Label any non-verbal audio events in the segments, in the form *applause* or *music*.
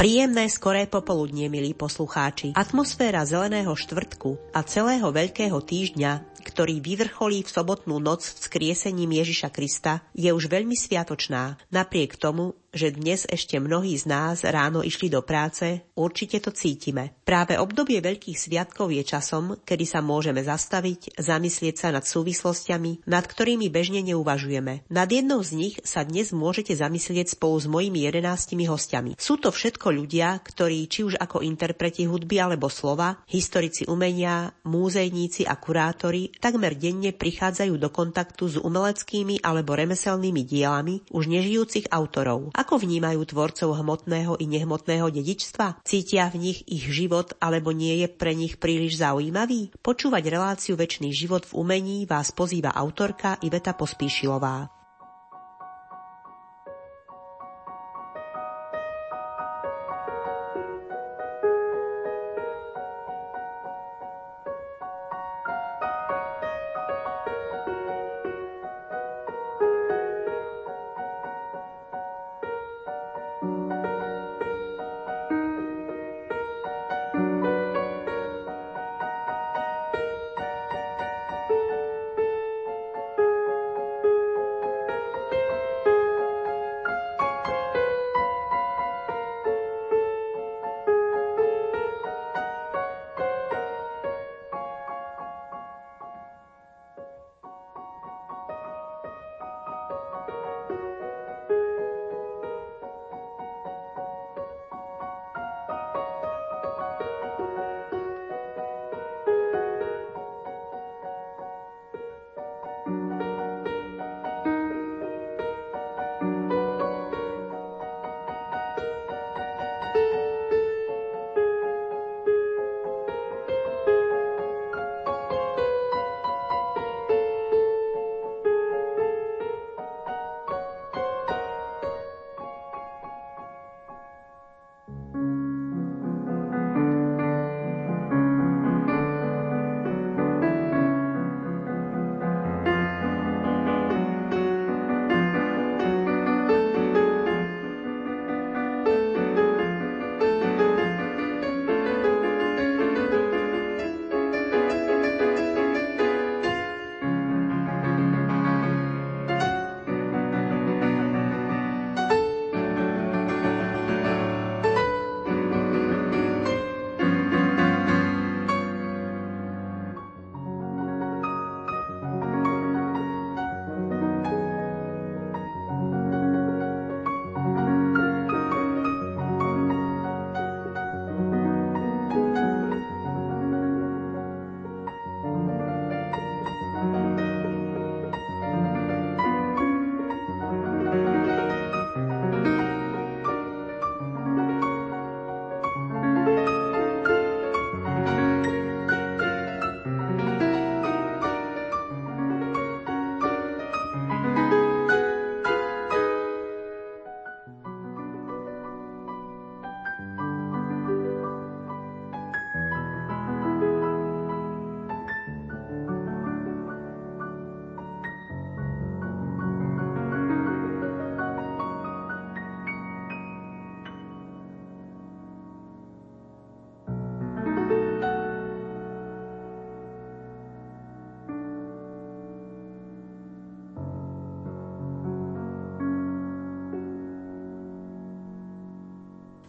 Príjemné skoré popoludnie, milí poslucháči. Atmosféra zeleného štvrtku a celého veľkého týždňa, ktorý vyvrcholí v sobotnú noc v skriesením Ježiša Krista, je už veľmi sviatočná. Napriek tomu, že dnes ešte mnohí z nás ráno išli do práce, určite to cítime. Práve obdobie veľkých sviatkov je časom, kedy sa môžeme zastaviť, zamyslieť sa nad súvislostiami, nad ktorými bežne neuvažujeme. Nad jednou z nich sa dnes môžete zamyslieť spolu s mojimi jedenáctimi hostiami. Sú to všetko ľudia, ktorí či už ako interpreti hudby alebo slova, historici umenia, múzejníci a kurátori takmer denne prichádzajú do kontaktu s umeleckými alebo remeselnými dielami už nežijúcich autorov. Ako vnímajú tvorcov hmotného i nehmotného dedičstva? Cítia v nich ich život alebo nie je pre nich príliš zaujímavý? Počúvať reláciu Večný život v umení vás pozýva autorka Iveta Pospíšilová.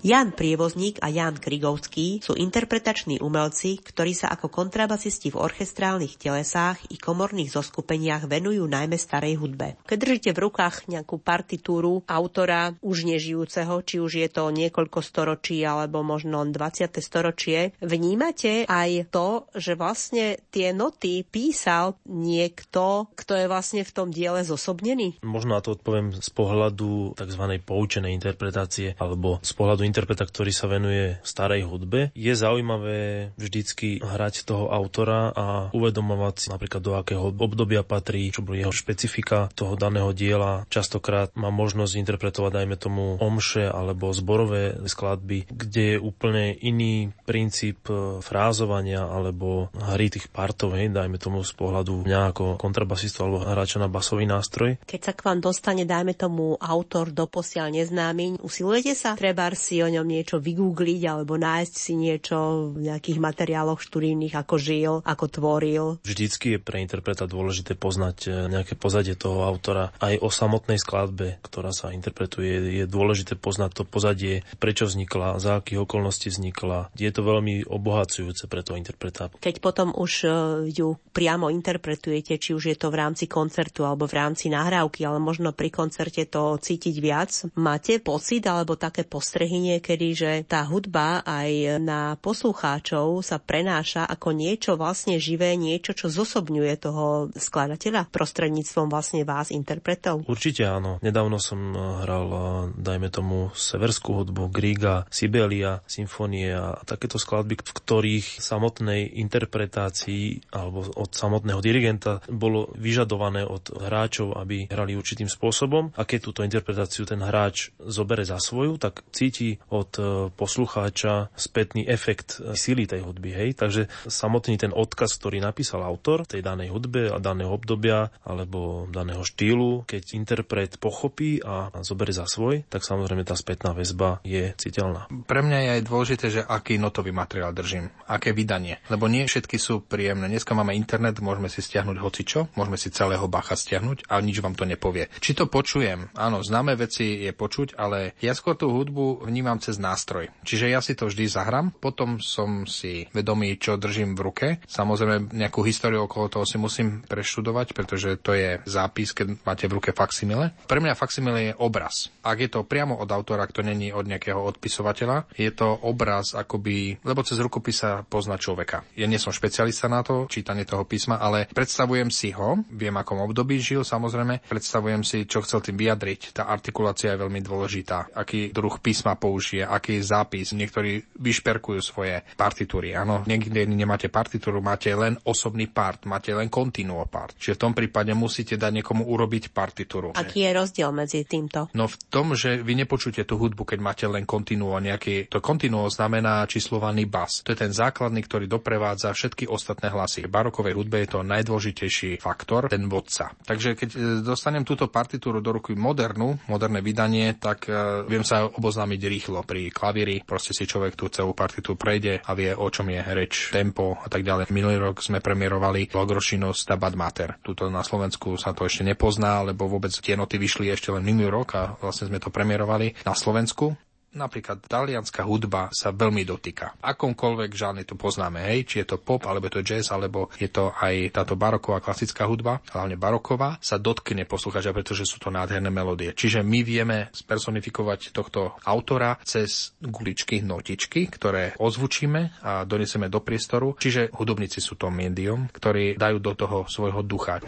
Jan Prievozník a Jan Krigovský sú interpretační umelci, ktorí sa ako kontrabasisti v orchestrálnych telesách i komorných zoskupeniach venujú najmä starej hudbe. Keď držíte v rukách nejakú partitúru autora už nežijúceho, či už je to niekoľko storočí alebo možno 20. storočie, vnímate aj to, že vlastne tie noty písal niekto, kto je vlastne v tom diele zosobnený? Možno na to odpoviem z pohľadu tzv. poučenej interpretácie alebo z pohľadu interpreta, ktorý sa venuje starej hudbe, je zaujímavé vždycky hrať toho autora a uvedomovať si napríklad do akého obdobia patrí, čo boli jeho špecifika toho daného diela. Častokrát má možnosť interpretovať dajme tomu omše alebo zborové skladby, kde je úplne iný princíp e, frázovania alebo hry tých partov, hej, dajme tomu z pohľadu mňa ako kontrabasistu alebo hráča na basový nástroj. Keď sa k vám dostane, dajme tomu autor doposiaľ neznámy, usilujete sa treba si si o ňom niečo vygoogliť alebo nájsť si niečo v nejakých materiáloch študijných, ako žil, ako tvoril. Vždycky je pre interpreta dôležité poznať e, nejaké pozadie toho autora. Aj o samotnej skladbe, ktorá sa interpretuje, je dôležité poznať to pozadie, prečo vznikla, za akých okolností vznikla. Je to veľmi obohacujúce pre toho interpreta. Keď potom už e, ju priamo interpretujete, či už je to v rámci koncertu alebo v rámci nahrávky, ale možno pri koncerte to cítiť viac, máte pocit alebo také postrehy niekedy, že tá hudba aj na poslucháčov sa prenáša ako niečo vlastne živé, niečo, čo zosobňuje toho skladateľa prostredníctvom vlastne vás, interpretov? Určite áno. Nedávno som hral, dajme tomu, severskú hudbu, Griga, Sibelia, symfónie a takéto skladby, v ktorých samotnej interpretácii alebo od samotného dirigenta bolo vyžadované od hráčov, aby hrali určitým spôsobom a keď túto interpretáciu ten hráč zobere za svoju, tak cíti od e, poslucháča spätný efekt e, sily tej hudby. Hej? Takže samotný ten odkaz, ktorý napísal autor tej danej hudbe a daného obdobia alebo daného štýlu, keď interpret pochopí a zoberie za svoj, tak samozrejme tá spätná väzba je citeľná. Pre mňa je aj dôležité, že aký notový materiál držím, aké vydanie. Lebo nie všetky sú príjemné. Dneska máme internet, môžeme si stiahnuť hocičo, môžeme si celého bacha stiahnuť a nič vám to nepovie. Či to počujem? Áno, známe veci je počuť, ale ja skôr tú hudbu vnímam cez nástroj. Čiže ja si to vždy zahrám, potom som si vedomý, čo držím v ruke. Samozrejme, nejakú históriu okolo toho si musím preštudovať, pretože to je zápis, keď máte v ruke faximile. Pre mňa faximile je obraz. Ak je to priamo od autora, to není od nejakého odpisovateľa, je to obraz akoby, lebo cez rukopis sa pozná človeka. Ja nie som špecialista na to, čítanie toho písma, ale predstavujem si ho, viem, akom období žil, samozrejme, predstavujem si, čo chcel tým vyjadriť. Tá artikulácia je veľmi dôležitá. Aký druh písma použije, aký zápis. Niektorí vyšperkujú svoje partitúry. Áno, niekde nemáte partitúru, máte len osobný part, máte len continuo part. Čiže v tom prípade musíte dať niekomu urobiť partitúru. Aký je rozdiel medzi týmto? No v tom, že vy nepočujete tú hudbu, keď máte len continuo nejaký... To continuo znamená číslovaný bas. To je ten základný, ktorý doprevádza všetky ostatné hlasy. V barokovej hudbe je to najdôležitejší faktor, ten vodca. Takže keď e, dostanem túto partitúru do ruky modernú, moderné vydanie, tak uh, viem sa oboznámiť rýchlo. Pri klavíri proste si človek tú celú partitúru prejde a vie, o čom je reč, tempo a tak ďalej. Minulý rok sme premiérovali Logrošino Stabat Mater. Tuto na Slovensku sa to ešte nepozná, lebo vôbec tie noty vyšli ešte len minulý rok a vlastne sme to premiérovali na Slovensku. Napríklad talianská hudba sa veľmi dotýka. Akomkoľvek žánri to poznáme, hej, či je to pop, alebo to jazz, alebo je to aj táto baroková klasická hudba, hlavne baroková, sa dotkne poslucháča, pretože sú to nádherné melódie. Čiže my vieme spersonifikovať tohto autora cez guličky, notičky, ktoré ozvučíme a donesieme do priestoru. Čiže hudobníci sú to médium, ktorí dajú do toho svojho ducha.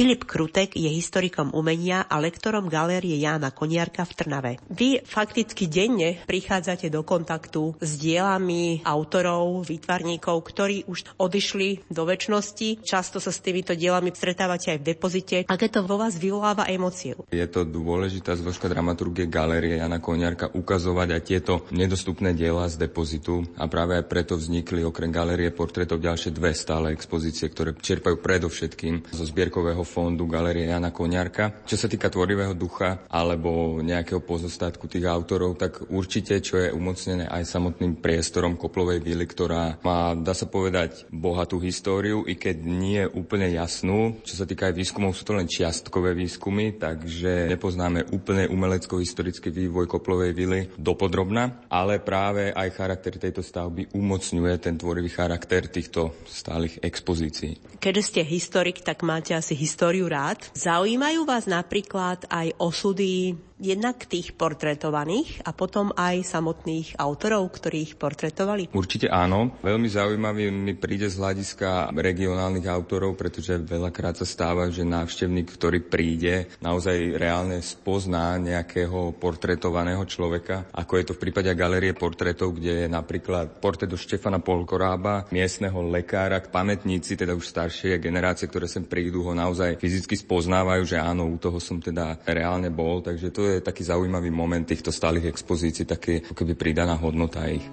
Filip Krutek je historikom umenia a lektorom galérie Jána Koniarka v Trnave. Vy fakticky denne prichádzate do kontaktu s dielami autorov, výtvarníkov, ktorí už odišli do väčšnosti. Často sa s týmito dielami stretávate aj v depozite. Aké to vo vás vyvoláva emóciu? Je to dôležitá zložka dramaturgie galérie Jana Koniarka ukazovať aj tieto nedostupné diela z depozitu a práve aj preto vznikli okrem galérie portrétov ďalšie dve stále expozície, ktoré čerpajú predovšetkým zo zbierkového fondu Galérie Jana Koniarka. Čo sa týka tvorivého ducha alebo nejakého pozostatku tých autorov, tak určite, čo je umocnené aj samotným priestorom Koplovej vily, ktorá má, dá sa povedať, bohatú históriu, i keď nie úplne jasnú. Čo sa týka aj výskumov, sú to len čiastkové výskumy, takže nepoznáme úplne umelecko-historický vývoj Koplovej vily dopodrobna, ale práve aj charakter tejto stavby umocňuje ten tvorivý charakter týchto stálych expozícií. Keďže ste historik, tak máte asi históriu rád. Zaujímajú vás napríklad aj osudy jednak tých portretovaných a potom aj samotných autorov, ktorí ich portretovali? Určite áno. Veľmi zaujímavý mi príde z hľadiska regionálnych autorov, pretože veľakrát sa stáva, že návštevník, ktorý príde, naozaj reálne spozná nejakého portretovaného človeka, ako je to v prípade galerie portretov, kde je napríklad portrét do Štefana Polkorába, miestneho lekára, pamätníci, teda už staršie generácie, ktoré sem prídu, ho naozaj fyzicky spoznávajú, že áno, u toho som teda reálne bol, takže to je taký zaujímavý moment týchto stálych expozícií, také keby pridaná hodnota ich.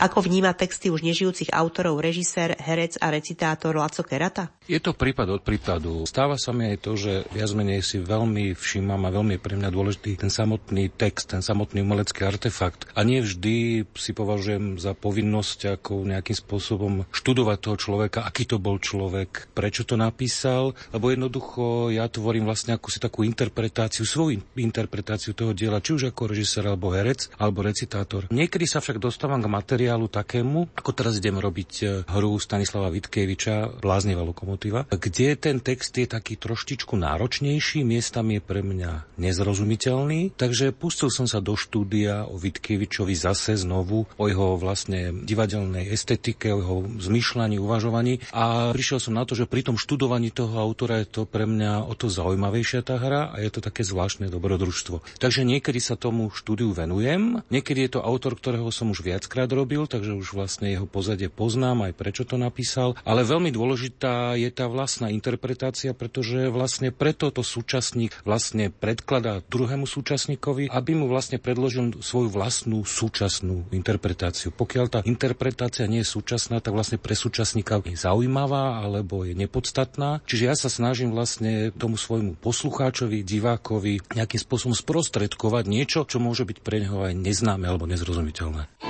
Ako vníma texty už nežijúcich autorov režisér, herec a recitátor Laco Kerata? Je to prípad od prípadu. Stáva sa mi aj to, že viac menej si veľmi všímam a veľmi je pre mňa dôležitý ten samotný text, ten samotný umelecký artefakt. A nie vždy si považujem za povinnosť ako nejakým spôsobom študovať toho človeka, aký to bol človek, prečo to napísal, lebo jednoducho ja tvorím vlastne akúsi takú interpretáciu, svoju interpretáciu toho diela, či už ako režisér alebo herec, alebo recitátor. Niekedy sa však dostávam k materiálu, takému, ako teraz idem robiť e, hru Stanislava Vitkeviča, Bláznivá lokomotíva, kde ten text je taký troštičku náročnejší, miestam je pre mňa nezrozumiteľný, takže pustil som sa do štúdia o Vitkevičovi zase znovu, o jeho vlastne divadelnej estetike, o jeho zmyšľaní, uvažovaní. A prišiel som na to, že pri tom študovaní toho autora je to pre mňa o to zaujímavejšia tá hra a je to také zvláštne dobrodružstvo. Takže niekedy sa tomu štúdiu venujem, niekedy je to autor, ktorého som už viackrát robil, takže už vlastne jeho pozadie poznám, aj prečo to napísal. Ale veľmi dôležitá je tá vlastná interpretácia, pretože vlastne preto to súčasník vlastne predkladá druhému súčasníkovi, aby mu vlastne predložil svoju vlastnú súčasnú interpretáciu. Pokiaľ tá interpretácia nie je súčasná, tak vlastne pre súčasníka je zaujímavá alebo je nepodstatná. Čiže ja sa snažím vlastne tomu svojmu poslucháčovi, divákovi nejakým spôsobom sprostredkovať niečo, čo môže byť pre neho aj neznáme alebo nezrozumiteľné.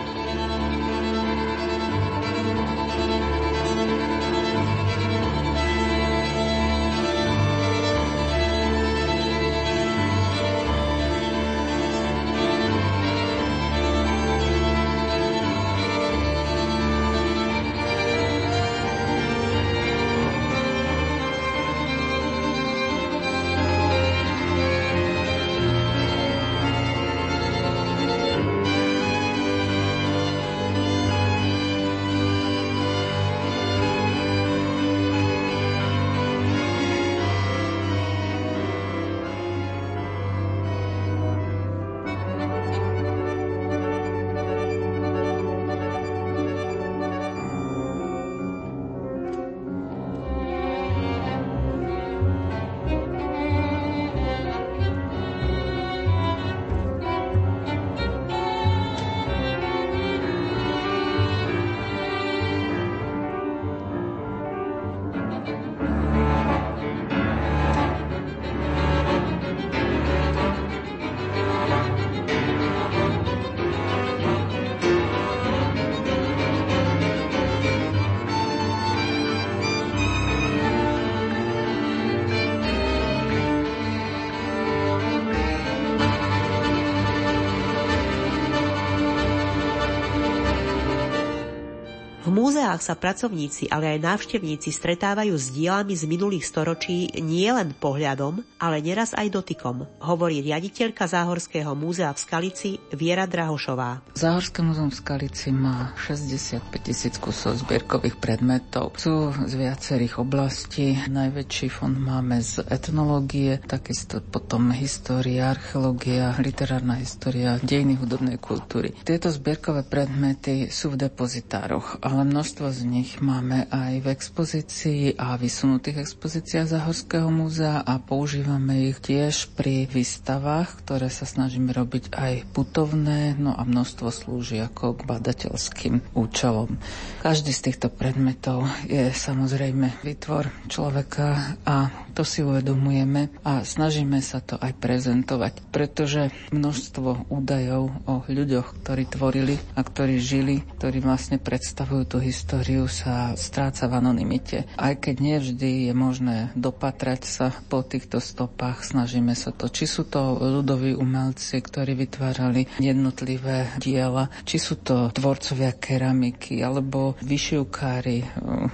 Múzeách sa pracovníci, ale aj návštevníci stretávajú s dielami z minulých storočí nielen pohľadom, ale neraz aj dotykom, hovorí riaditeľka Záhorského múzea v Skalici Viera Drahošová. Záhorské múzeum v Skalici má 65 tisíc kusov zbierkových predmetov. Sú z viacerých oblastí. Najväčší fond máme z etnológie, takisto potom história, archeológia, literárna história, dejiny hudobnej kultúry. Tieto zbierkové predmety sú v depozitároch, ale množstvo z nich máme aj v expozícii a vysunutých expozíciách Zahorského múzea a používame ich tiež pri výstavách, ktoré sa snažíme robiť aj putovné, no a množstvo slúži ako k badateľským účelom. Každý z týchto predmetov je samozrejme vytvor človeka a to si uvedomujeme a snažíme sa to aj prezentovať, pretože množstvo údajov o ľuďoch, ktorí tvorili a ktorí žili, ktorí vlastne predstavujú tú históriu sa stráca v anonimite. Aj keď nevždy je možné dopatrať sa po týchto stopách, snažíme sa to. Či sú to ľudoví umelci, ktorí vytvárali jednotlivé diela, či sú to tvorcovia keramiky, alebo vyšivkári,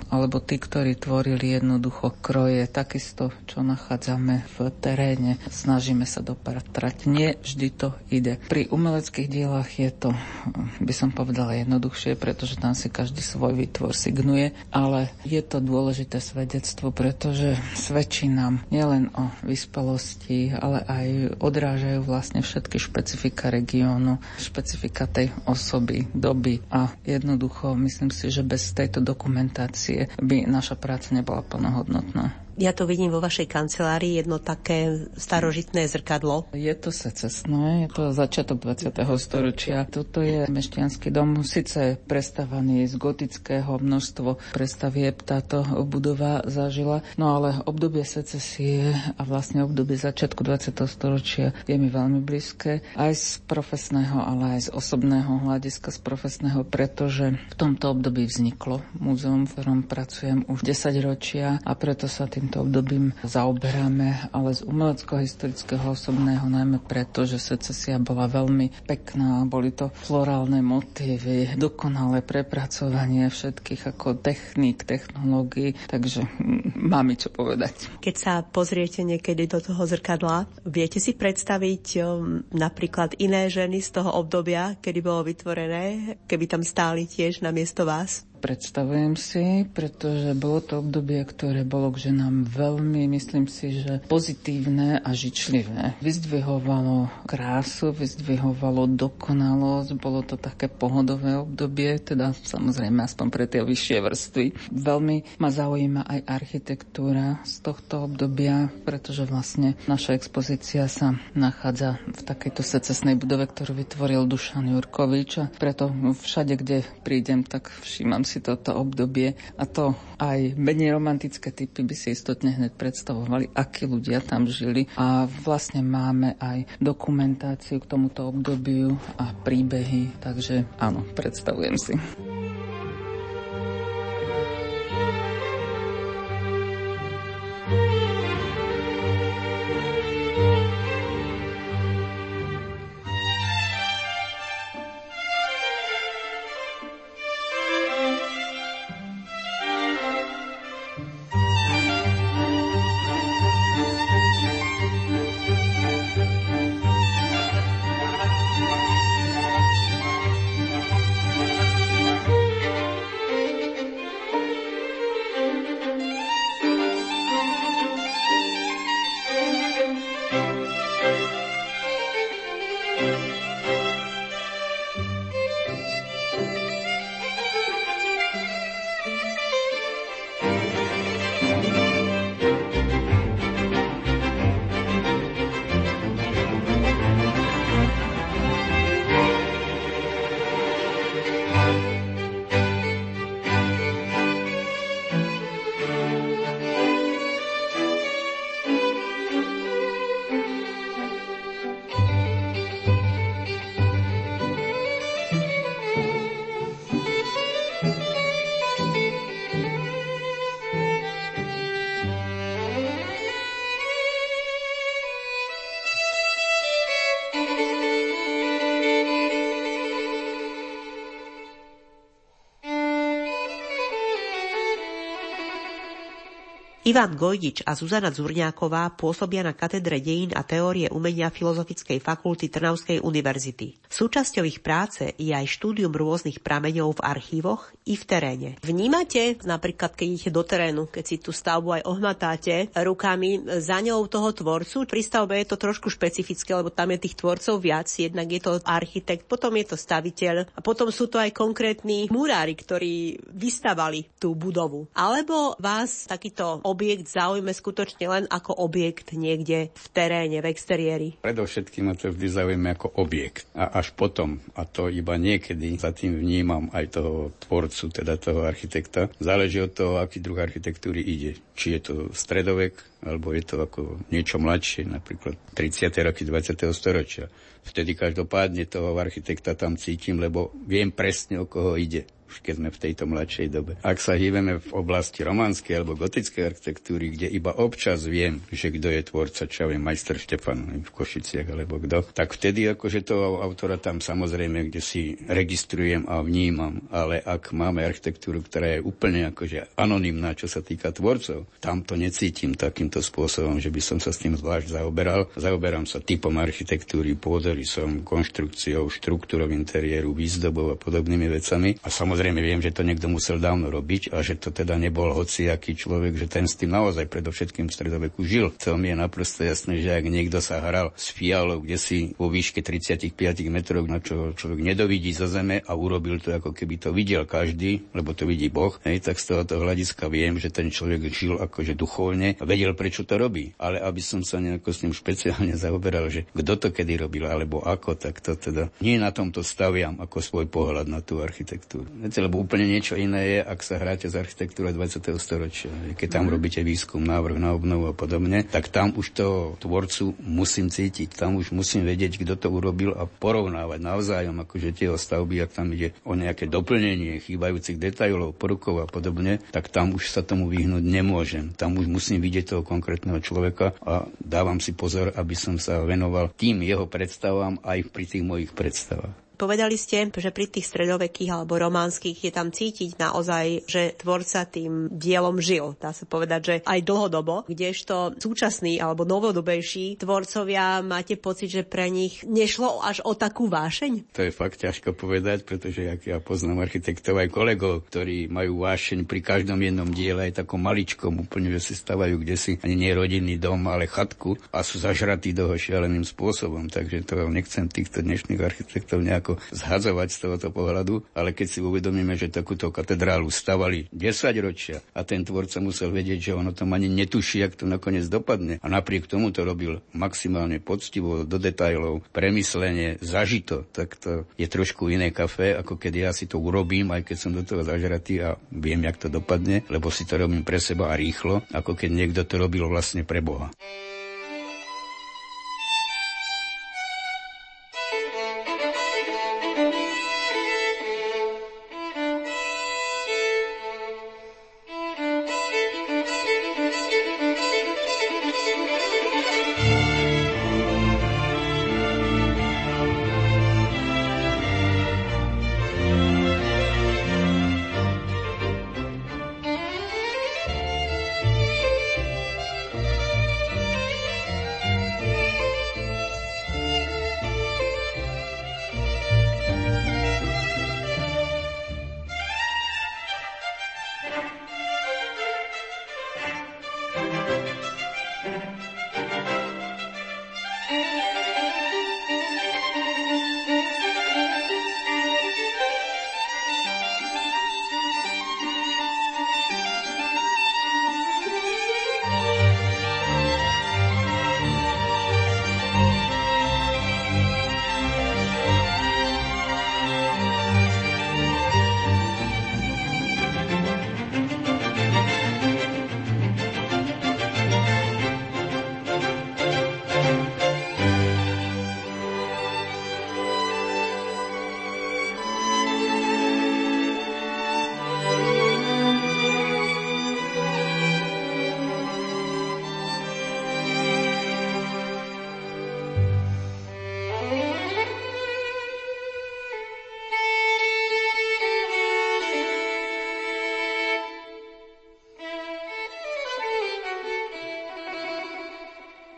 alebo tí, ktorí tvorili jednoducho kroje, takisto, čo nachádzame v teréne. Snažíme sa dopatrať. Nie vždy to ide. Pri umeleckých dielach je to, by som povedala, jednoduchšie, pretože tam si každý svoj výtvor signuje, ale je to dôležité svedectvo, pretože svedčí nám nielen o vyspelosti, ale aj odrážajú vlastne všetky špecifika regiónu, špecifika tej osoby, doby a jednoducho myslím si, že bez tejto dokumentácie by naša práca nebola plnohodnotná. Ja to vidím vo vašej kancelárii, jedno také starožitné zrkadlo. Je to secesné, je to začiatok 20. storočia. Toto je mešťanský dom, síce prestavaný z gotického množstvo prestavieb táto budova zažila, no ale obdobie secesie a vlastne obdobie začiatku 20. storočia je mi veľmi blízke, aj z profesného, ale aj z osobného hľadiska, z profesného, pretože v tomto období vzniklo múzeum, v ktorom pracujem už 10 ročia a preto sa tým týmto obdobím zaoberáme, ale z umelecko-historického osobného najmä preto, že secesia bola veľmi pekná, boli to florálne motívy, dokonalé prepracovanie všetkých ako techník, technológií, takže *laughs* mám čo povedať. Keď sa pozriete niekedy do toho zrkadla, viete si predstaviť um, napríklad iné ženy z toho obdobia, kedy bolo vytvorené, keby tam stáli tiež na miesto vás? Predstavujem si, pretože bolo to obdobie, ktoré bolo k ženám veľmi, myslím si, že pozitívne a žičlivé. Vyzdvihovalo krásu, vyzdvihovalo dokonalosť, bolo to také pohodové obdobie, teda samozrejme aspoň pre tie vyššie vrstvy. Veľmi ma zaujíma aj architektúra z tohto obdobia, pretože vlastne naša expozícia sa nachádza v takejto secesnej budove, ktorú vytvoril Dušan Jurkovič a preto všade, kde prídem, tak všímam si toto obdobie a to aj menej romantické typy by si istotne hneď predstavovali, akí ľudia tam žili a vlastne máme aj dokumentáciu k tomuto obdobiu a príbehy, takže áno, predstavujem si. Ivan Gojdič a Zuzana Zurňáková pôsobia na katedre dejín a teórie umenia Filozofickej fakulty Trnavskej univerzity. Súčasťou ich práce je aj štúdium rôznych prameňov v archívoch i v teréne. Vnímate napríklad, keď idete do terénu, keď si tú stavbu aj ohmatáte rukami za ňou toho tvorcu. Pri stavbe je to trošku špecifické, lebo tam je tých tvorcov viac. Jednak je to architekt, potom je to staviteľ a potom sú to aj konkrétni murári, ktorí vystavali tú budovu. Alebo vás takýto objekt zaujme skutočne len ako objekt niekde v teréne, v exteriéri? Predovšetkým ma to vždy zaujíme ako objekt. A až potom, a to iba niekedy, za tým vnímam aj toho tvorcu, teda toho architekta. Záleží od toho, aký druh architektúry ide. Či je to stredovek, alebo je to ako niečo mladšie, napríklad 30. roky 20. storočia. Vtedy každopádne toho architekta tam cítim, lebo viem presne, o koho ide keď sme v tejto mladšej dobe. Ak sa hýbeme v oblasti románskej alebo gotickej architektúry, kde iba občas viem, že kto je tvorca, čo viem, majster Štefan v Košiciach alebo kto, tak vtedy akože toho autora tam samozrejme, kde si registrujem a vnímam, ale ak máme architektúru, ktorá je úplne akože anonimná, čo sa týka tvorcov, tam to necítim takýmto spôsobom, že by som sa s tým zvlášť zaoberal. Zaoberám sa typom architektúry, pôdorysom, konštrukciou, štruktúrou interiéru, výzdobou a podobnými vecami. A samozrejme Samozrejme viem, že to niekto musel dávno robiť a že to teda nebol hociaký človek, že ten s tým naozaj predovšetkým v stredoveku žil. To mi je naprosto jasné, že ak niekto sa hral s fialou, kde si vo výške 35 metrov, na čo človek nedovidí zo zeme a urobil to ako keby to videl každý, lebo to vidí Boh, hej, tak z tohoto hľadiska viem, že ten človek žil akože duchovne a vedel, prečo to robí. Ale aby som sa nejako s ním špeciálne *laughs* zaoberal, že kto to kedy robil alebo ako, tak to teda nie na tomto staviam ako svoj pohľad na tú architektúru. Viete, lebo úplne niečo iné je, ak sa hráte z architektúra 20. storočia. Keď tam mm. robíte výskum, návrh na obnovu a podobne, tak tam už toho tvorcu musím cítiť. Tam už musím vedieť, kto to urobil a porovnávať navzájom, akože tie stavby, ak tam ide o nejaké doplnenie chýbajúcich detailov, prvkov a podobne, tak tam už sa tomu vyhnúť nemôžem. Tam už musím vidieť toho konkrétneho človeka a dávam si pozor, aby som sa venoval tým jeho predstavám aj pri tých mojich predstavách. Povedali ste, že pri tých stredovekých alebo románskych je tam cítiť naozaj, že tvorca tým dielom žil. Dá sa povedať, že aj dlhodobo, kdežto súčasný alebo novodobejší tvorcovia máte pocit, že pre nich nešlo až o takú vášeň? To je fakt ťažko povedať, pretože jak ja poznám architektov aj kolegov, ktorí majú vášeň pri každom jednom diele, aj takom maličkom, úplne, že si stavajú kde si ani nie rodinný dom, ale chatku a sú zažratí toho šialeným spôsobom. Takže to nechcem týchto dnešných architektov nejak nejako zhadzovať z tohoto pohľadu, ale keď si uvedomíme, že takúto katedrálu stavali 10 ročia a ten tvorca musel vedieť, že ono tam ani netuší, jak to nakoniec dopadne. A napriek tomu to robil maximálne poctivo, do detajlov, premyslenie, zažito, tak to je trošku iné kafe, ako keď ja si to urobím, aj keď som do toho zažratý a viem, jak to dopadne, lebo si to robím pre seba a rýchlo, ako keď niekto to robil vlastne pre Boha.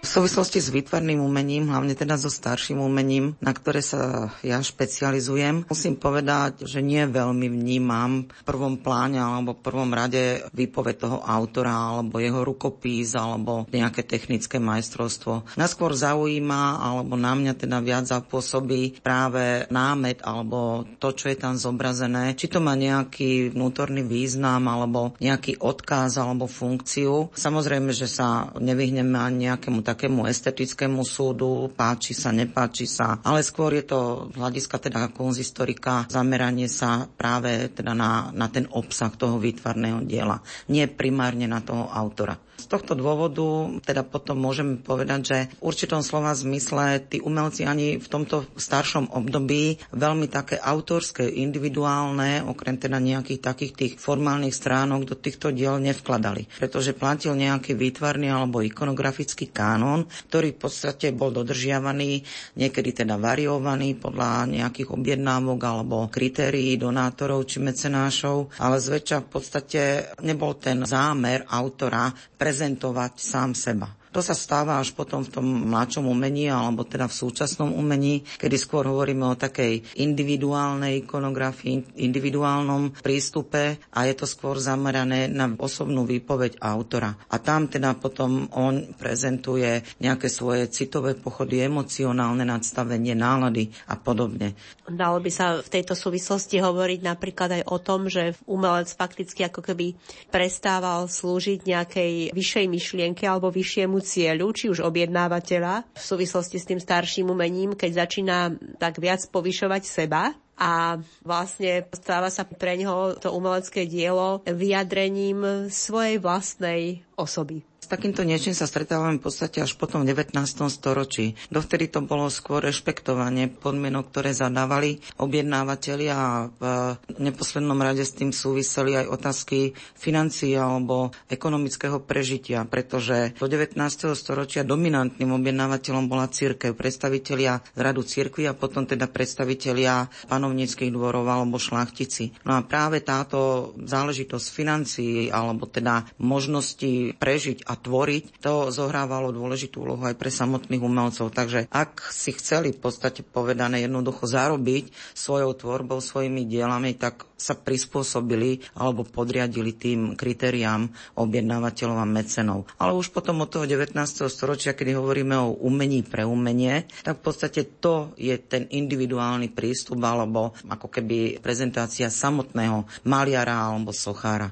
Súvislosti s výtvarným umením, hlavne teda so starším umením, na ktoré sa ja špecializujem, musím povedať, že nie veľmi vnímam v prvom pláne alebo v prvom rade výpoveď toho autora alebo jeho rukopís alebo nejaké technické majstrovstvo. Naskôr zaujíma alebo na mňa teda viac zapôsobí práve námet alebo to, čo je tam zobrazené, či to má nejaký vnútorný význam alebo nejaký odkaz alebo funkciu. Samozrejme, že sa nevyhneme ani nejakému také nejakému estetickému súdu, páči sa, nepáči sa, ale skôr je to z hľadiska teda konzistorika zameranie sa práve teda na, na ten obsah toho výtvarného diela, nie primárne na toho autora. Z tohto dôvodu teda potom môžeme povedať, že v určitom slova zmysle tí umelci ani v tomto staršom období veľmi také autorské, individuálne, okrem teda nejakých takých tých formálnych stránok do týchto diel nevkladali. Pretože platil nejaký výtvarný alebo ikonografický kánon, ktorý v podstate bol dodržiavaný, niekedy teda variovaný podľa nejakých objednávok alebo kritérií donátorov či mecenášov, ale zväčša v podstate nebol ten zámer autora pre prezentovať sám seba. To sa stáva až potom v tom mladšom umení, alebo teda v súčasnom umení, kedy skôr hovoríme o takej individuálnej ikonografii, individuálnom prístupe a je to skôr zamerané na osobnú výpoveď autora. A tam teda potom on prezentuje nejaké svoje citové pochody, emocionálne nadstavenie, nálady a podobne. Dalo by sa v tejto súvislosti hovoriť napríklad aj o tom, že umelec fakticky ako keby prestával slúžiť nejakej vyššej myšlienke alebo vyššiemu cieľu, či už objednávateľa v súvislosti s tým starším umením, keď začína tak viac povyšovať seba a vlastne stáva sa pre neho to umelecké dielo vyjadrením svojej vlastnej osoby. Takýmto niečím sa stretávame v podstate až potom v 19. storočí. Dovtedy to bolo skôr rešpektovanie podmienok, ktoré zadávali objednávateľi a v neposlednom rade s tým súviseli aj otázky financií alebo ekonomického prežitia, pretože do 19. storočia dominantným objednávateľom bola církev, predstavitelia radu církvy a potom teda predstavitelia panovníckých dvorov alebo šlachtici. No a práve táto záležitosť financií alebo teda možnosti prežiť a tvoriť, to zohrávalo dôležitú úlohu aj pre samotných umelcov. Takže ak si chceli v podstate povedané jednoducho zarobiť svojou tvorbou, svojimi dielami, tak sa prispôsobili alebo podriadili tým kritériám objednávateľov a mecenov. Ale už potom od toho 19. storočia, kedy hovoríme o umení pre umenie, tak v podstate to je ten individuálny prístup alebo ako keby prezentácia samotného maliara alebo sochára.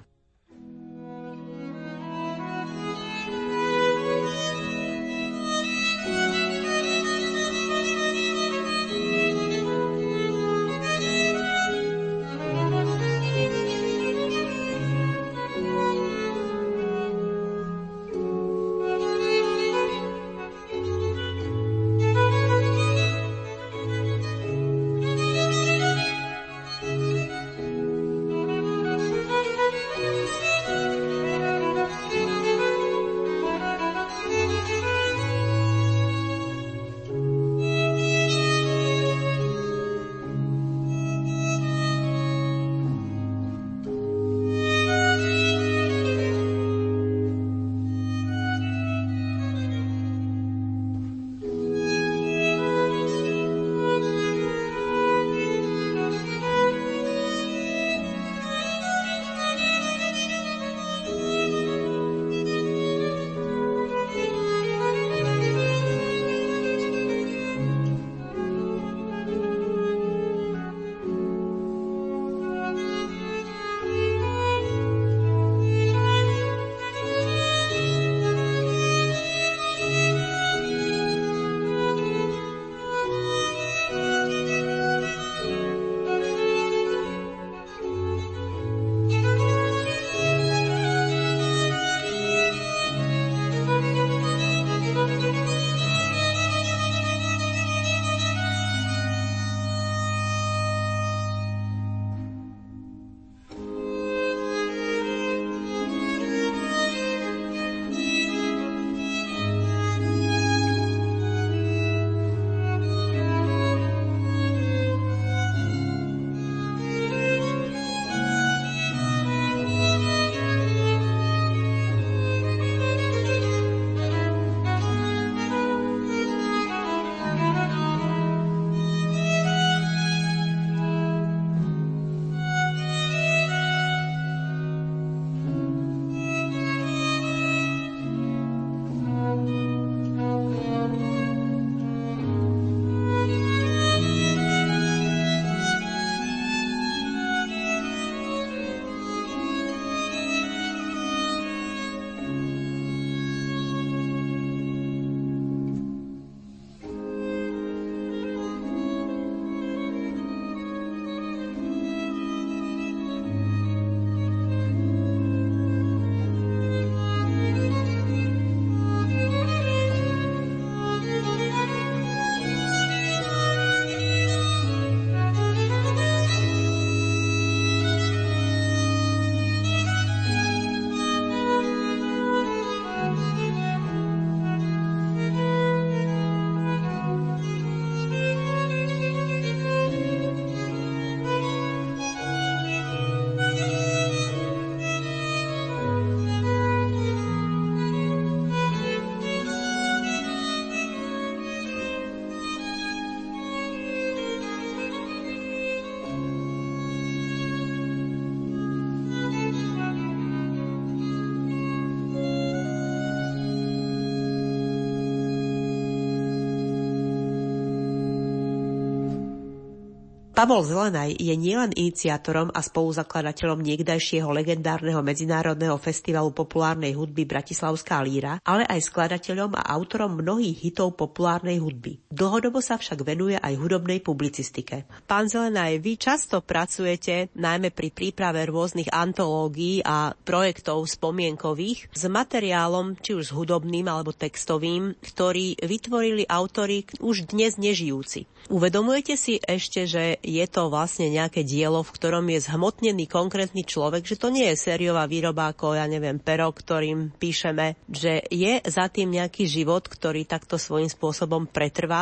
Pavol Zelenaj je nielen iniciátorom a spoluzakladateľom niekdajšieho legendárneho medzinárodného festivalu populárnej hudby Bratislavská líra, ale aj skladateľom a autorom mnohých hitov populárnej hudby. Dlhodobo sa však venuje aj hudobnej publicistike. Pán Zelenaj, vy často pracujete, najmä pri príprave rôznych antológií a projektov spomienkových, s materiálom, či už s hudobným alebo textovým, ktorý vytvorili autory už dnes nežijúci. Uvedomujete si ešte, že je to vlastne nejaké dielo, v ktorom je zhmotnený konkrétny človek, že to nie je sériová výroba ako, ja neviem, pero, ktorým píšeme, že je za tým nejaký život, ktorý takto svojím spôsobom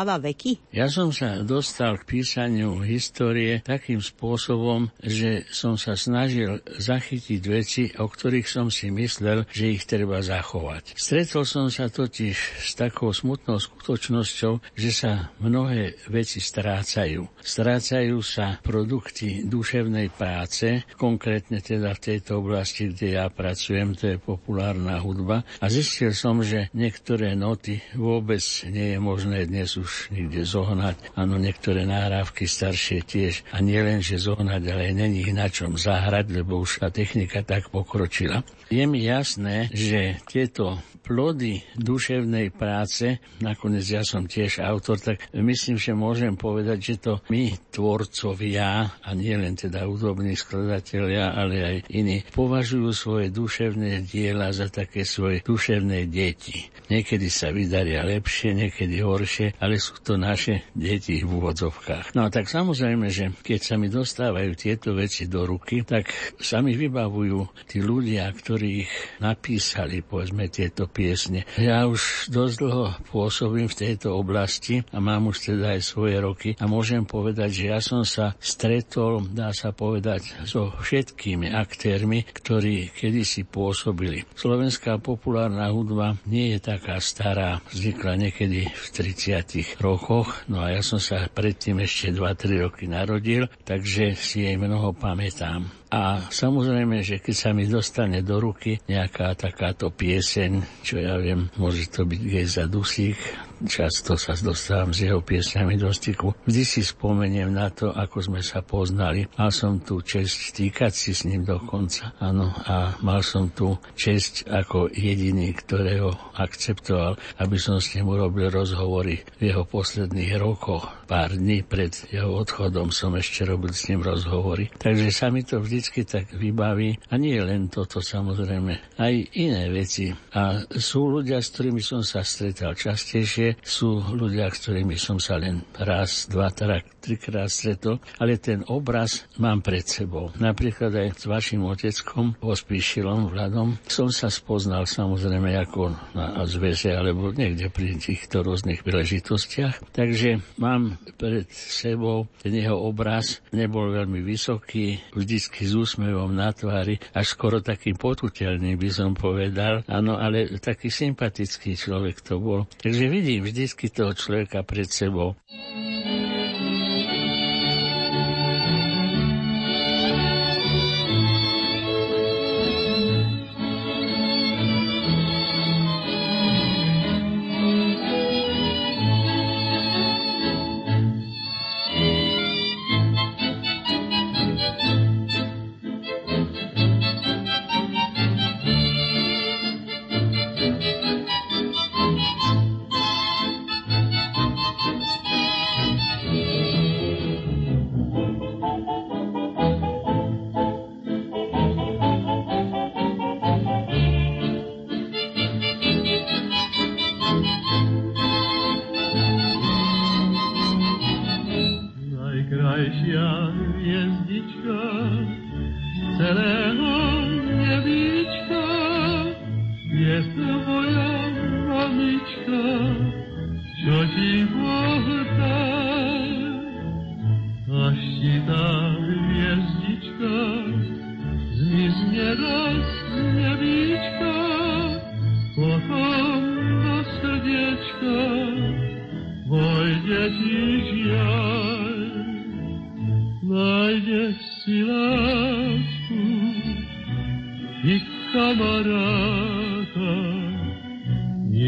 pretrváva veky? Ja som sa dostal k písaniu histórie takým spôsobom, že som sa snažil zachytiť veci, o ktorých som si myslel, že ich treba zachovať. Stretol som sa totiž s takou smutnou skutočnosťou, že sa mnohé veci strácajú. Strácajú sa produkty duševnej práce, konkrétne teda v tejto oblasti, kde ja pracujem, to je populárna hudba. A zistil som, že niektoré noty vôbec nie je možné dnes už nikde zohnať. Áno, niektoré náhrávky staršie tiež. A nie len, že zohnať, ale není ich na čom zahrať, lebo už tá technika tak pokročila. Je mi jasné, že tieto plody duševnej práce, nakoniec ja som tiež autor, tak myslím, že môžem povedať, že to my, tvorcovia, a nie len teda údobní skladatelia, ale aj iní, považujú svoje duševné diela za také svoje duševné deti. Niekedy sa vydaria lepšie, niekedy horšie, ale sú to naše deti v úvodzovkách. No a tak samozrejme, že keď sa mi dostávajú tieto veci do ruky, tak sa mi vybavujú tí ľudia, ktorí ich napísali, povedzme, tieto piesne. Ja už dosť dlho pôsobím v tejto oblasti a mám už teda aj svoje roky a môžem povedať, že ja som sa stretol, dá sa povedať, so všetkými aktérmi, ktorí kedysi pôsobili. Slovenská populárna hudba nie je taká stará, vznikla niekedy v 30 rokoch, no a ja som sa predtým ešte 2-3 roky narodil, takže si jej mnoho pamätám. A samozrejme, že keď sa mi dostane do ruky nejaká takáto pieseň, čo ja viem, môže to byť Gejza Dusík, často sa dostávam s jeho piesňami do styku. Vždy si spomeniem na to, ako sme sa poznali. Mal som tu čest týkať si s ním dokonca. Áno, a mal som tu čest ako jediný, ktorého akceptoval, aby som s ním urobil rozhovory v jeho posledných rokoch pár dní pred jeho odchodom som ešte robil s ním rozhovory. Takže sa mi to vždycky tak vybaví. A nie len toto samozrejme, aj iné veci. A sú ľudia, s ktorými som sa stretal častejšie, sú ľudia, s ktorými som sa len raz, dva, teda trikrát stretol, ale ten obraz mám pred sebou. Napríklad aj s vašim oteckom, Pospíšilom, Vladom, som sa spoznal samozrejme ako na zväze alebo niekde pri týchto rôznych príležitostiach. Takže mám pred sebou ten jeho obraz nebol veľmi vysoký, vždycky s úsmevom na tvári, až skoro taký potutelný by som povedal. Áno, ale taký sympatický človek to bol. Takže vidím vždycky toho človeka pred sebou.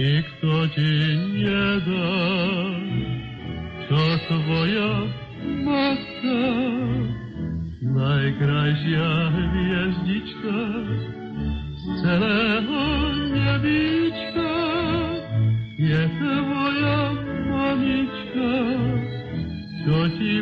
Никто тебе не даст, что твоя маска Najkraśja z celego niebiczka jest moja mamiczka, co ci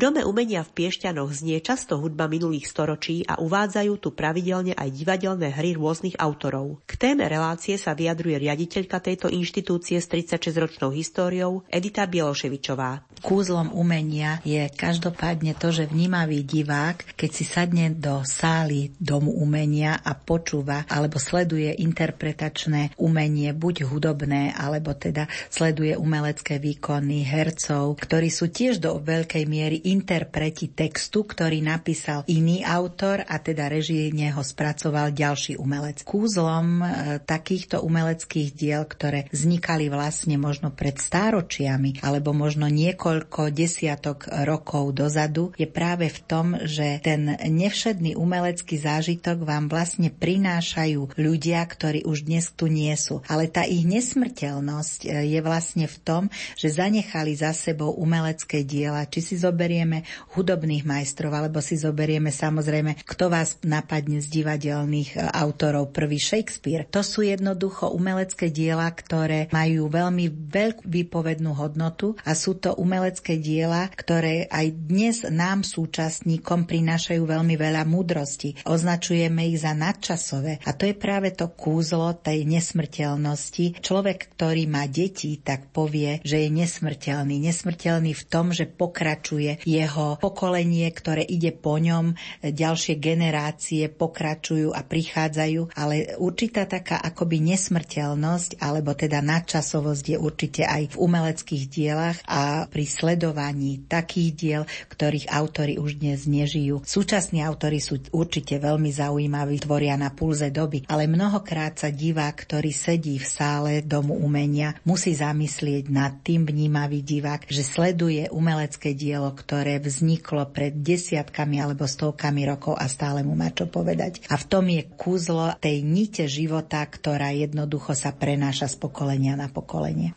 Dome umenia v Piešťanoch znie často hudba minulých storočí a uvádzajú tu pravidelne aj divadelné hry rôznych autorov. K téme relácie sa vyjadruje riaditeľka tejto inštitúcie s 36-ročnou históriou Edita Bieloševičová. Kúzlom umenia je každopádne to, že vnímavý divák, keď si sadne do sály domu umenia a počúva alebo sleduje interpretačné umenie, buď hudobné, alebo teda sleduje umelecké výkony hercov, ktorí sú tiež do veľkej miery interpreti textu, ktorý napísal iný autor a teda režijne ho spracoval ďalší umelec. Kúzlom e, takýchto umeleckých diel, ktoré vznikali vlastne možno pred stáročiami alebo možno niekoľko desiatok rokov dozadu, je práve v tom, že ten nevšedný umelecký zážitok vám vlastne prinášajú ľudia, ktorí už dnes tu nie sú. Ale tá ich nesmrteľnosť e, je vlastne v tom, že zanechali za sebou umelecké diela. Či si zoberie zoberieme hudobných majstrov, alebo si zoberieme samozrejme, kto vás napadne z divadelných e, autorov, prvý Shakespeare. To sú jednoducho umelecké diela, ktoré majú veľmi veľkú výpovednú hodnotu a sú to umelecké diela, ktoré aj dnes nám súčasníkom prinášajú veľmi veľa múdrosti. Označujeme ich za nadčasové a to je práve to kúzlo tej nesmrteľnosti. Človek, ktorý má deti, tak povie, že je nesmrteľný. Nesmrteľný v tom, že pokračuje jeho pokolenie, ktoré ide po ňom, ďalšie generácie pokračujú a prichádzajú, ale určitá taká akoby nesmrteľnosť, alebo teda nadčasovosť je určite aj v umeleckých dielach a pri sledovaní takých diel, ktorých autory už dnes nežijú. Súčasní autory sú určite veľmi zaujímaví, tvoria na pulze doby, ale mnohokrát sa divák, ktorý sedí v sále domu umenia, musí zamyslieť nad tým vnímavý divák, že sleduje umelecké dielo, ktoré ktoré vzniklo pred desiatkami alebo stovkami rokov a stále mu má čo povedať. A v tom je kúzlo tej nite života, ktorá jednoducho sa prenáša z pokolenia na pokolenie.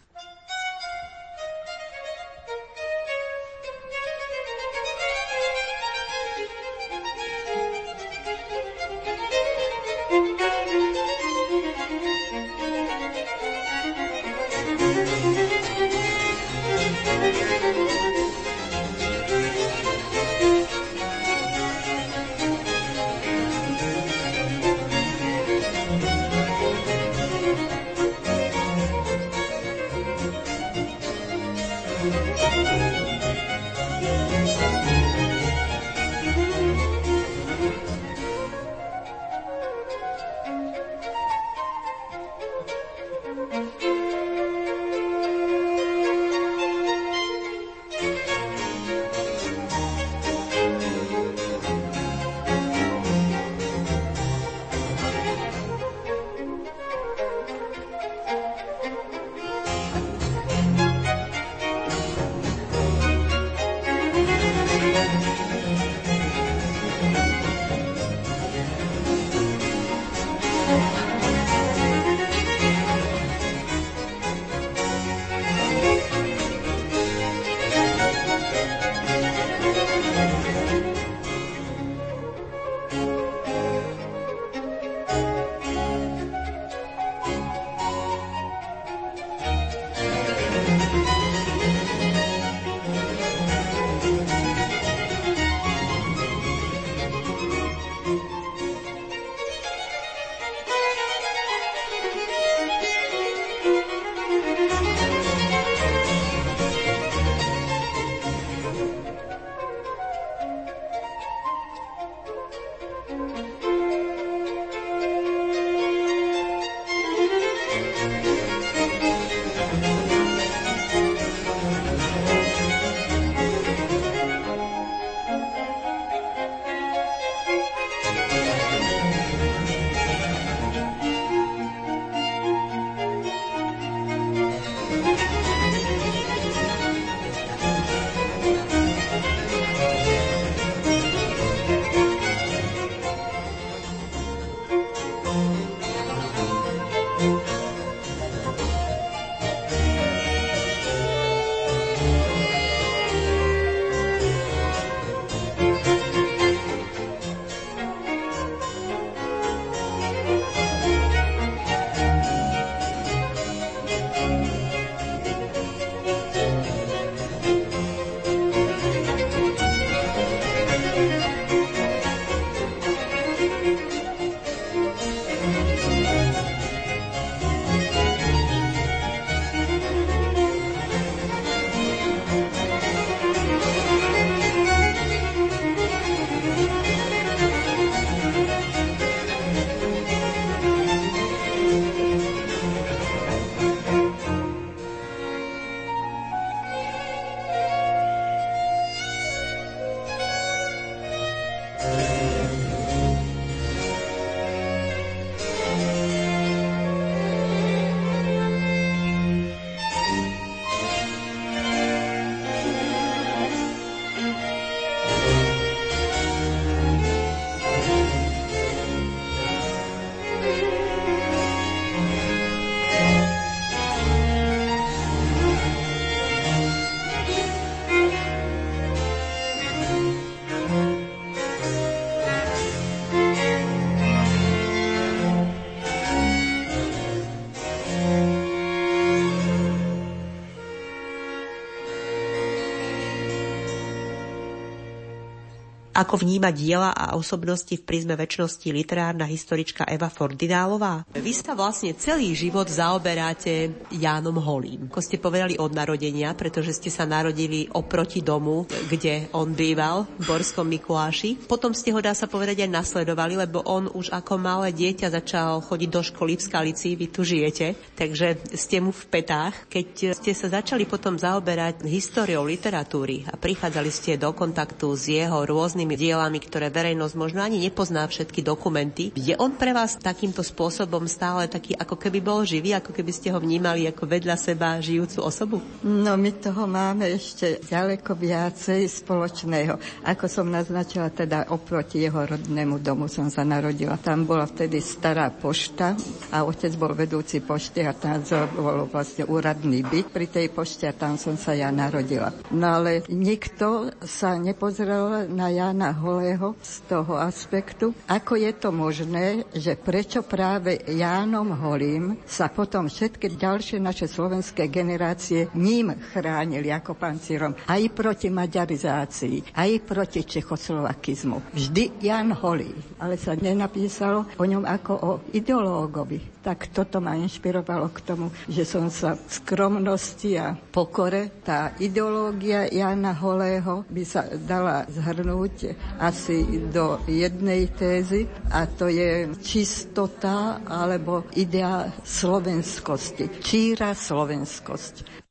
Ako vníma diela a osobnosti v prízme väčšnosti literárna historička Eva Fordinálová? Vy sa vlastne celý život zaoberáte Jánom Holím. Ako ste povedali od narodenia, pretože ste sa narodili oproti domu, kde on býval, v Borskom Mikuláši. Potom ste ho, dá sa povedať, aj nasledovali, lebo on už ako malé dieťa začal chodiť do školy v Skalici, vy tu žijete, takže ste mu v petách. Keď ste sa začali potom zaoberať históriou literatúry a prichádzali ste do kontaktu s jeho rôznymi dielami, ktoré verejnosť možno ani nepozná všetky dokumenty, je on pre vás takýmto spôsobom stále taký, ako keby bol živý, ako keby ste ho vnímali ako vedľa seba žijúcu osobu? No my toho máme ešte ďaleko viacej spoločného. Ako som naznačila, teda oproti jeho rodnému domu som sa narodila. Tam bola vtedy stará pošta a otec bol vedúci pošty a tam bol vlastne úradný byt pri tej pošte a tam som sa ja narodila. No ale nikto sa nepozrel na Jana Holého z toho aspektu, ako je to možné, že prečo práve Jánom Holím sa potom všetky ďalšie naše slovenské generácie ním chránili ako pancírom aj proti maďarizácii, aj proti čechoslovakizmu. Vždy Jan Holý, ale sa nenapísalo o ňom ako o ideológovi. Tak toto ma inšpirovalo k tomu, že som sa v skromnosti a pokore, tá ideológia Jana Holého by sa dala zhrnúť asi do jednej tézy a to je čistota alebo idea slovenskosti, číra slovenskosť.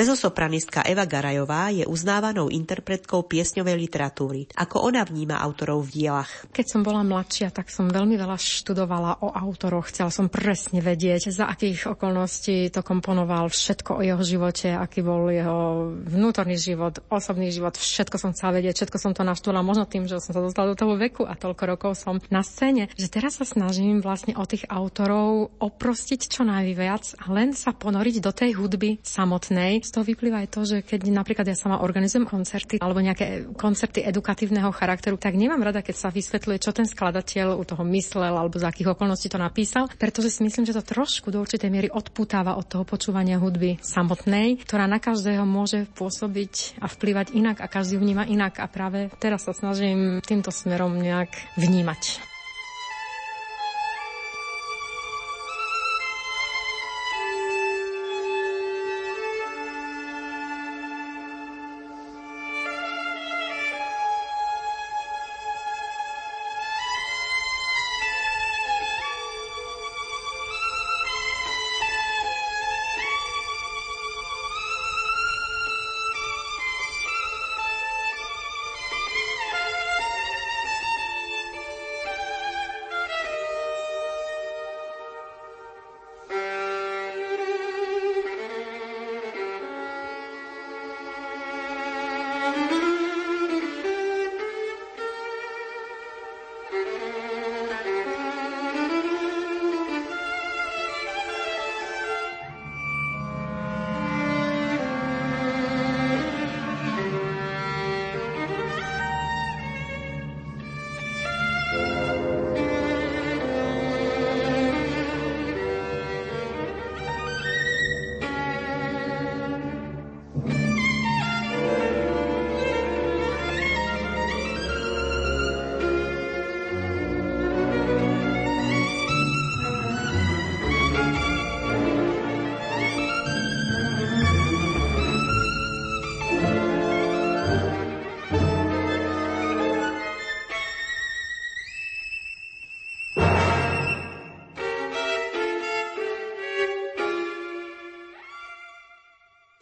Mezosopranistka Eva Garajová je uznávanou interpretkou piesňovej literatúry. Ako ona vníma autorov v dielach? Keď som bola mladšia, tak som veľmi veľa študovala o autoroch. Chcela som presne vedieť, za akých okolností to komponoval, všetko o jeho živote, aký bol jeho vnútorný život, osobný život, všetko som chcela vedieť, všetko som to naštudovala možno tým, že som sa dostala do toho veku a toľko rokov som na scéne, že teraz sa snažím vlastne o tých autorov oprostiť čo najviac a len sa ponoriť do tej hudby samotnej, z toho vyplýva aj to, že keď napríklad ja sama organizujem koncerty alebo nejaké koncerty edukatívneho charakteru, tak nemám rada, keď sa vysvetľuje, čo ten skladateľ u toho myslel alebo z akých okolností to napísal, pretože si myslím, že to trošku do určitej miery odputáva od toho počúvania hudby samotnej, ktorá na každého môže pôsobiť a vplyvať inak a každý vníma inak a práve teraz sa snažím týmto smerom nejak vnímať.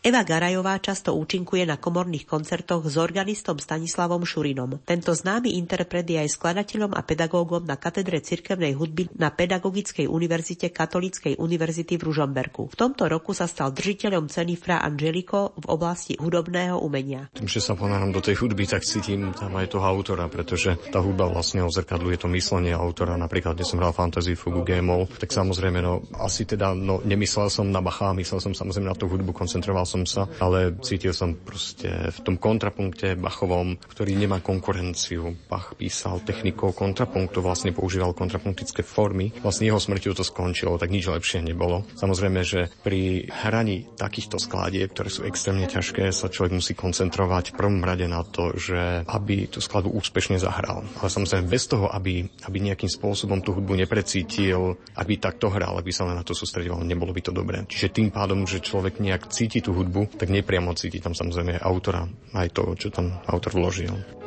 Eva Garajová často účinkuje na komorných koncertoch s organistom Stanislavom Šurinom. Tento známy interpret je aj skladateľom a pedagógom na katedre cirkevnej hudby na Pedagogickej univerzite Katolíckej univerzity v Ružomberku. V tomto roku sa stal držiteľom ceny Fra Angelico v oblasti hudobného umenia. Tým, že sa ponáram do tej hudby, tak cítim tam aj toho autora, pretože tá hudba vlastne ozrkadluje to myslenie autora. Napríklad, keď som hral Fantasy Fugu G-moll, tak samozrejme, no asi teda, no nemyslel som na Bacha, myslel som samozrejme na tú hudbu, koncentroval som sa, ale cítil som proste v tom kontrapunkte Bachovom, ktorý nemá konkurenciu. Bach písal technikou kontrapunktu, vlastne používal kontrapunktické formy. Vlastne jeho smrťou to skončilo, tak nič lepšie nebolo. Samozrejme, že pri hraní takýchto skladieb, ktoré sú extrémne ťažké, sa človek musí koncentrovať v prvom rade na to, že aby tú skladbu úspešne zahral. Ale samozrejme bez toho, aby, aby nejakým spôsobom tú hudbu neprecítil, aby takto hral, aby sa len na to sústredil, nebolo by to dobré. Čiže tým pádom, že človek nejak cíti tú hudbu, tak nepriamo cíti tam samozrejme autora, aj to, čo tam autor vložil.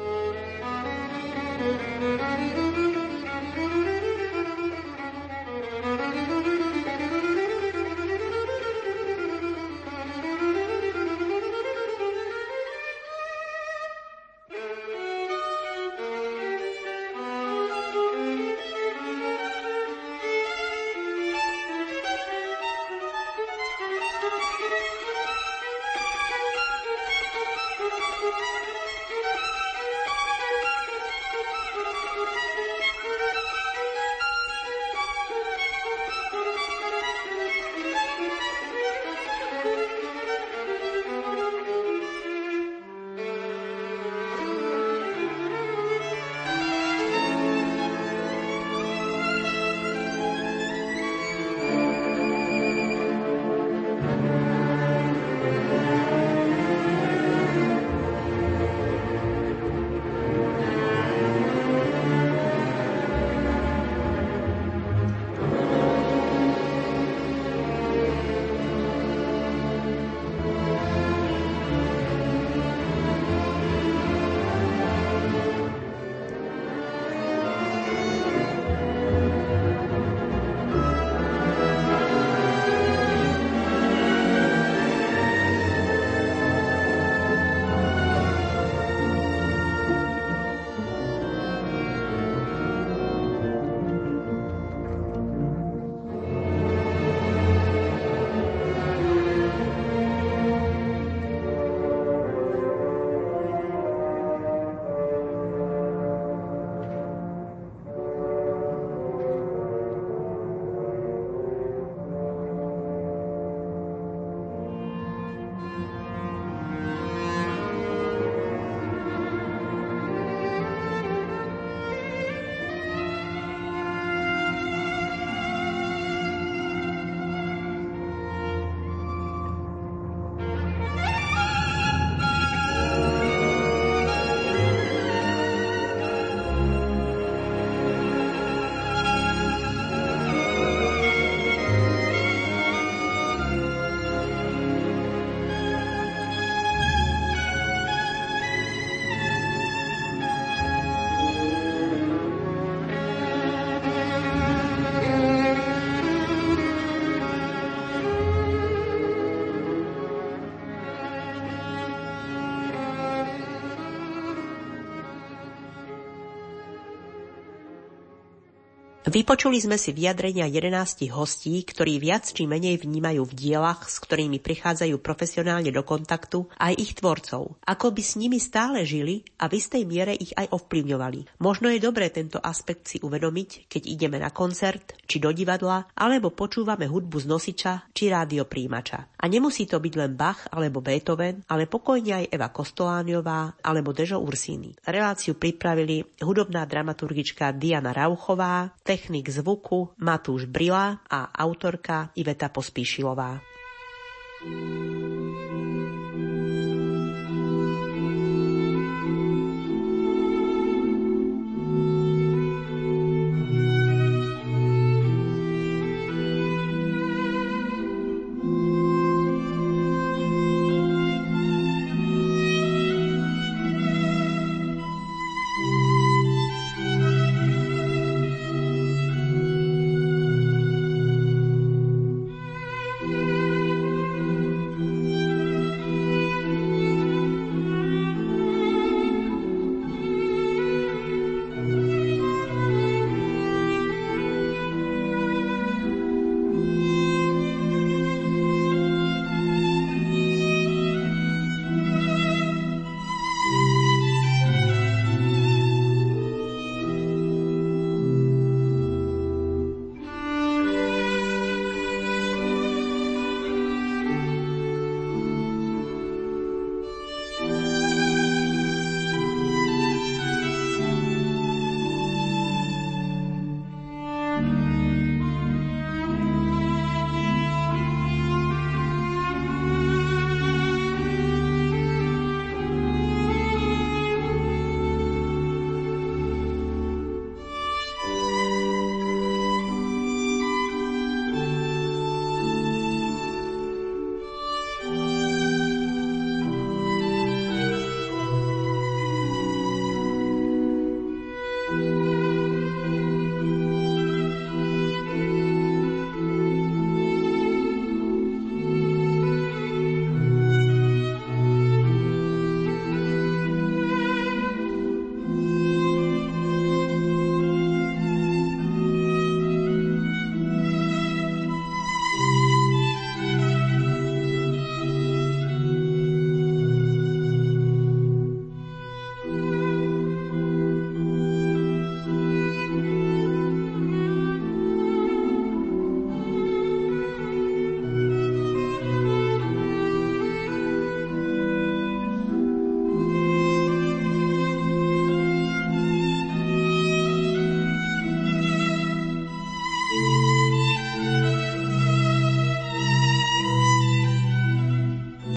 Vypočuli sme si vyjadrenia 11 hostí, ktorí viac či menej vnímajú v dielach, s ktorými prichádzajú profesionálne do kontaktu, aj ich tvorcov. Ako by s nimi stále žili a v istej miere ich aj ovplyvňovali. Možno je dobré tento aspekt si uvedomiť, keď ideme na koncert, či do divadla, alebo počúvame hudbu z nosiča, či rádiopríjimača. A nemusí to byť len Bach alebo Beethoven, ale pokojne aj Eva Kostolániová alebo Dežo Ursíny. Reláciu pripravili hudobná dramaturgička Diana Rauchová, technik zvuku Matúš Brila a autorka Iveta Pospíšilová. thank you